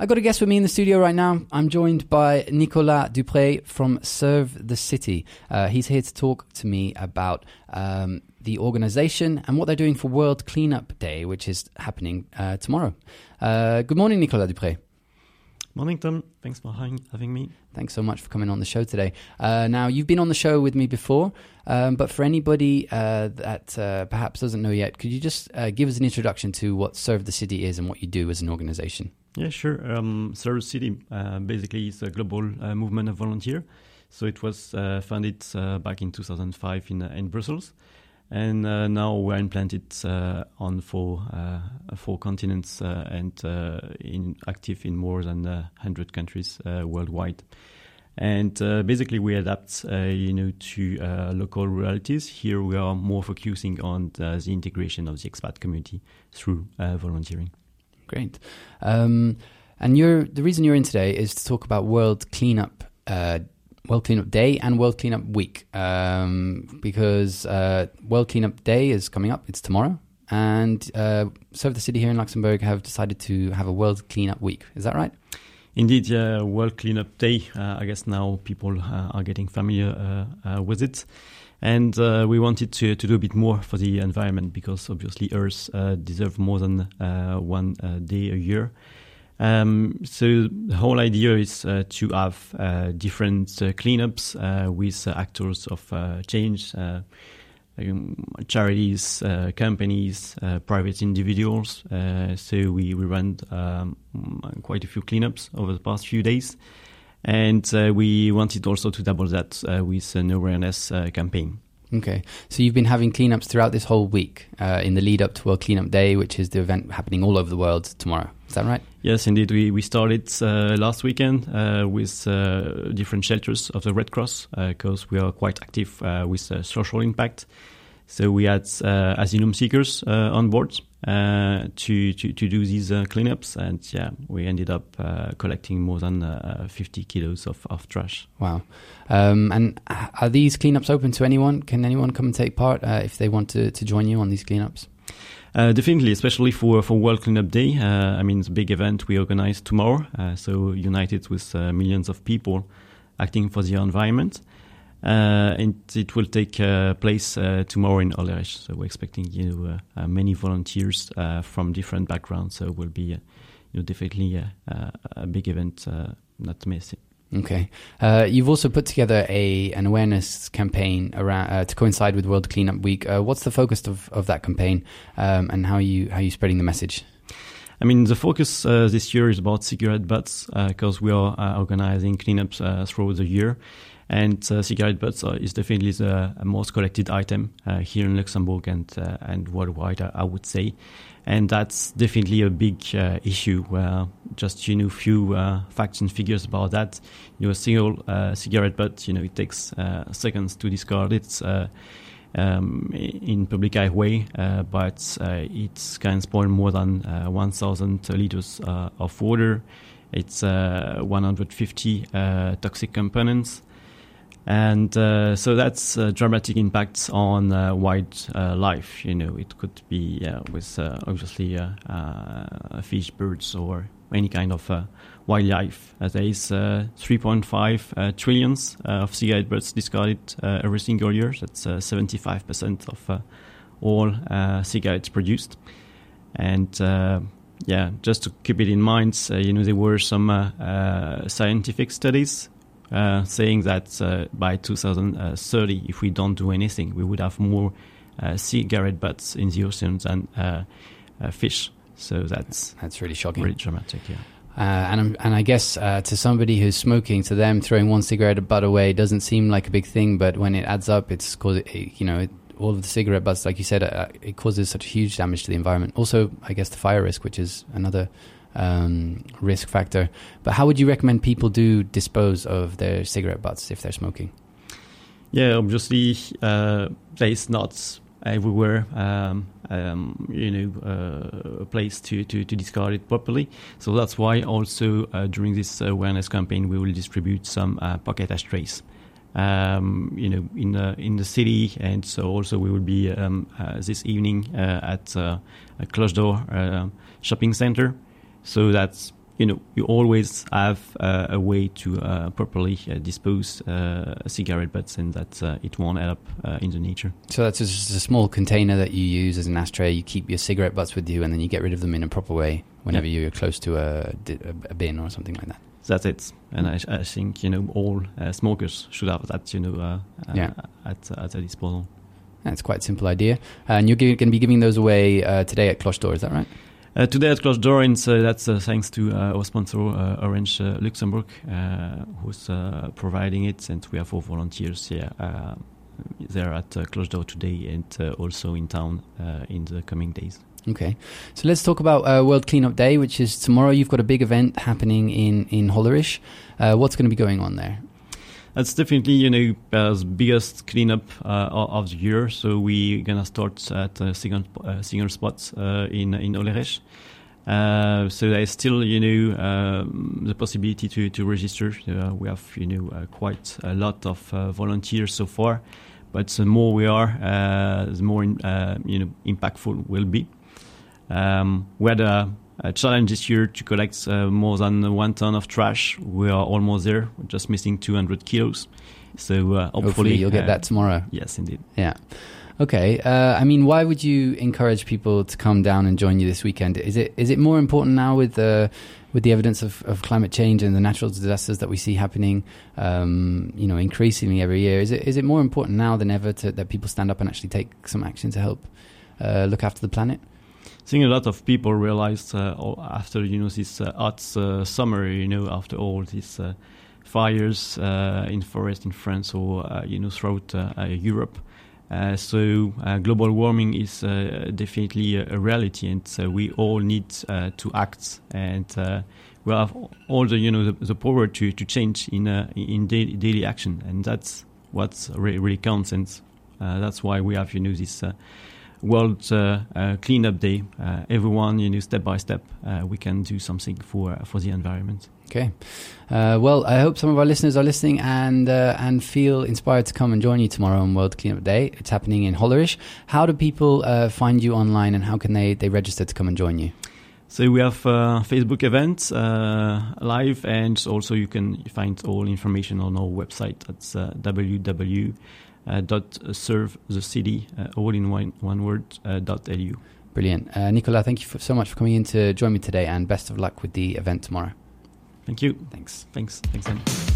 I got a guest with me in the studio right now. I'm joined by Nicolas Dupré from Serve the City. Uh, he's here to talk to me about um, the organization and what they're doing for World Cleanup Day, which is happening uh, tomorrow. Uh, good morning, Nicolas Dupré. Morning, Tom. Thanks for having me. Thanks so much for coming on the show today. Uh, now, you've been on the show with me before, um, but for anybody uh, that uh, perhaps doesn't know yet, could you just uh, give us an introduction to what Serve the City is and what you do as an organization? Yeah, sure. Um, Serve the City uh, basically is a global uh, movement of volunteer. So it was founded back in 2005 in, in Brussels and uh, now we're implanted uh, on four uh, four continents and in active in more than hundred countries worldwide. And basically, we adapt, you know, to local realities. Here, we are more focusing on the integration of the expat community through volunteering. Great. Um, and the reason you're in today is to talk about World Cleanup uh, World Cleanup Day and World Cleanup Week um, because uh, World Cleanup Day is coming up. It's tomorrow. And uh, Serve the City here in Luxembourg have decided to have a World Cleanup Week. Is that right? Indeed, yeah, World Cleanup Day. Uh, I guess now people uh, are getting familiar uh, uh, with it. And we wanted to, to do a bit more for the environment because obviously Earth deserves more than one day a year. Um, so the whole idea is uh, to have uh, different uh, cleanups uh, with uh, actors of change, um, charities, companies, private individuals. so we, we ran um, quite a few cleanups over the past few days. And we wanted also to double that with an awareness campaign. Okay, so you've been having cleanups throughout this whole week uh, in the lead up to World Cleanup Day, which is the event happening all over the world tomorrow. Is that right? Yes, indeed. We we started uh, last weekend uh, with uh, different shelters of the Red Cross because uh, we are quite active uh, with social impact. So we had asylum seekers on board uh, to, to, to do these uh, cleanups. And yeah, we ended up uh, collecting more than uh, 50 kilos of, of trash. Wow. Um, and are these cleanups open to anyone? Can anyone come and take part uh, if they want to, to join you on these cleanups? Uh, definitely, especially for, for World Cleanup Day. I mean, it's a big event we organize tomorrow. so, united with millions of people acting for the environment. Uh, and it will take uh, place uh, tomorrow in Hollerich. So we're expecting you know, uh, uh, many volunteers uh, from different backgrounds. So it will be you know, definitely a, a big event, not to miss it. Okay. you've also put together a an awareness campaign around to coincide with World Cleanup Week. what's the focus of, of that campaign, um, and how are you how are you spreading the message? I mean, the focus uh, this year is about cigarette butts because uh, we are uh, organizing cleanups throughout the year. And uh, cigarette butts is definitely the most collected item uh, here in Luxembourg and uh, and worldwide, I, would say. And that's definitely a big uh, issue. Where just you know, few uh, facts and figures about that. You know, a single uh, cigarette butt, you know, it takes seconds to discard it. Um, in public highway, uh, but uh, it can spoil more than uh, 1,000 liters of water. It's 150 toxic components, and uh, so that's a dramatic impact on uh, wildlife. You know, it could be uh, with uh, obviously uh, uh, fish, birds, or any kind of wildlife. there is 3.5 trillions of cigarette butts discarded every single year. That's 75% of all cigarettes produced. And yeah, just to keep it in mind, you know, there were some scientific studies uh, saying that uh, by 2030, if we don't do anything, we would have more uh, cigarette butts in the oceans than uh, uh, fish. So that's that's really shocking, really dramatic. Yeah. Uh, and and I guess to somebody who's smoking, to them throwing one cigarette butt away doesn't seem like a big thing, but when it adds up, it's cause you know it, all of the cigarette butts, like you said, it causes such huge damage to the environment. Also, I guess the fire risk, which is another um, risk factor. But how would you recommend people do dispose of their cigarette butts if they're smoking? Yeah, obviously, uh, there's not everywhere, um, um, you know, uh, a place to, to, to, discard it properly. So that's why also uh, during this awareness campaign we will distribute some uh, pocket ashtrays. Um, you know, in the in the city, and so also we will be um, uh, this evening uh, at a Cloche d'Or shopping center so that's you know, you always have uh, a way to uh, properly uh, dispose uh, cigarette butts and that uh, it won't end up uh, in the nature. So that's just a small container that you use as an ashtray. You keep your cigarette butts with you, and then you get rid of them in a proper way whenever Yeah. you're close to a, a bin or something like that. That's it. And I, I think, you know, all uh, smokers should have that, you know, uh, uh, Yeah. at, at their disposal. That's quite a simple idea. and you're going to be giving those away uh, today at Cloche d'Or, is that right? Uh, today at Cloche d'Or, and uh, that's uh, thanks to uh, our sponsor, uh, Orange uh, Luxembourg, who's providing it, and we have four volunteers here. There at uh, Cloche d'Or today, and also in town in the coming days. Okay, so let's talk about World Cleanup Day, which is tomorrow. You've got a big event happening in in Hollerich. What's going to be going on there? That's definitely you know uh, biggest cleanup uh, of the year. So we're gonna start at a single uh, single spot uh, in in Hollerich. Uh, so there's still you know um, the possibility to to register. Uh, we have you know uh, quite a lot of uh, volunteers so far, but the more we are, uh, the more in, uh, you know impactful will be. Um, we had a, a challenge this year to collect uh, more than one ton of trash. We are almost there. We're just missing 200 kilos. So uh, hopefully, Hopefully, you'll get uh, that tomorrow. Yes, indeed. Yeah. Okay. Uh, I mean, why would you encourage people to come down and join you this weekend? Is it is it more important now with the with the evidence of, of climate change and the natural disasters that we see happening, um, you know, increasingly every year? Is it is it more important now than ever to, that people stand up and actually take some action to help uh, look after the planet? I think a lot of people realized uh, after you know this uh, hot uh, summer, you know, after all these uh, fires in forest in France or you know throughout Europe. So global warming is definitely a, a reality, and we all need to act, and we have all the you know the, the power to, to change in uh, in daily, daily action, and that's what re- really counts, and uh, that's why we have you know this. Uh, World uh, uh, Cleanup Day. Uh, everyone, you know, step by step, uh, we can do something for uh, for the environment. Okay. Uh, well, I hope some of our listeners are listening and uh, and feel inspired to come and join you tomorrow on World Cleanup Day. It's happening in Hollerich. How do people uh, find you online and how can they, they register to come and join you? So we have uh, Facebook events uh, live, and also you can find all information on our website. That's uh, www. Uh, dot serve the city uh, all in one one word uh, dot lu. Brilliant. Uh, Nicola, thank you for, so much for coming in to join me today and best of luck with the event tomorrow. Thank you. Thanks. Thanks. Thanks. Em.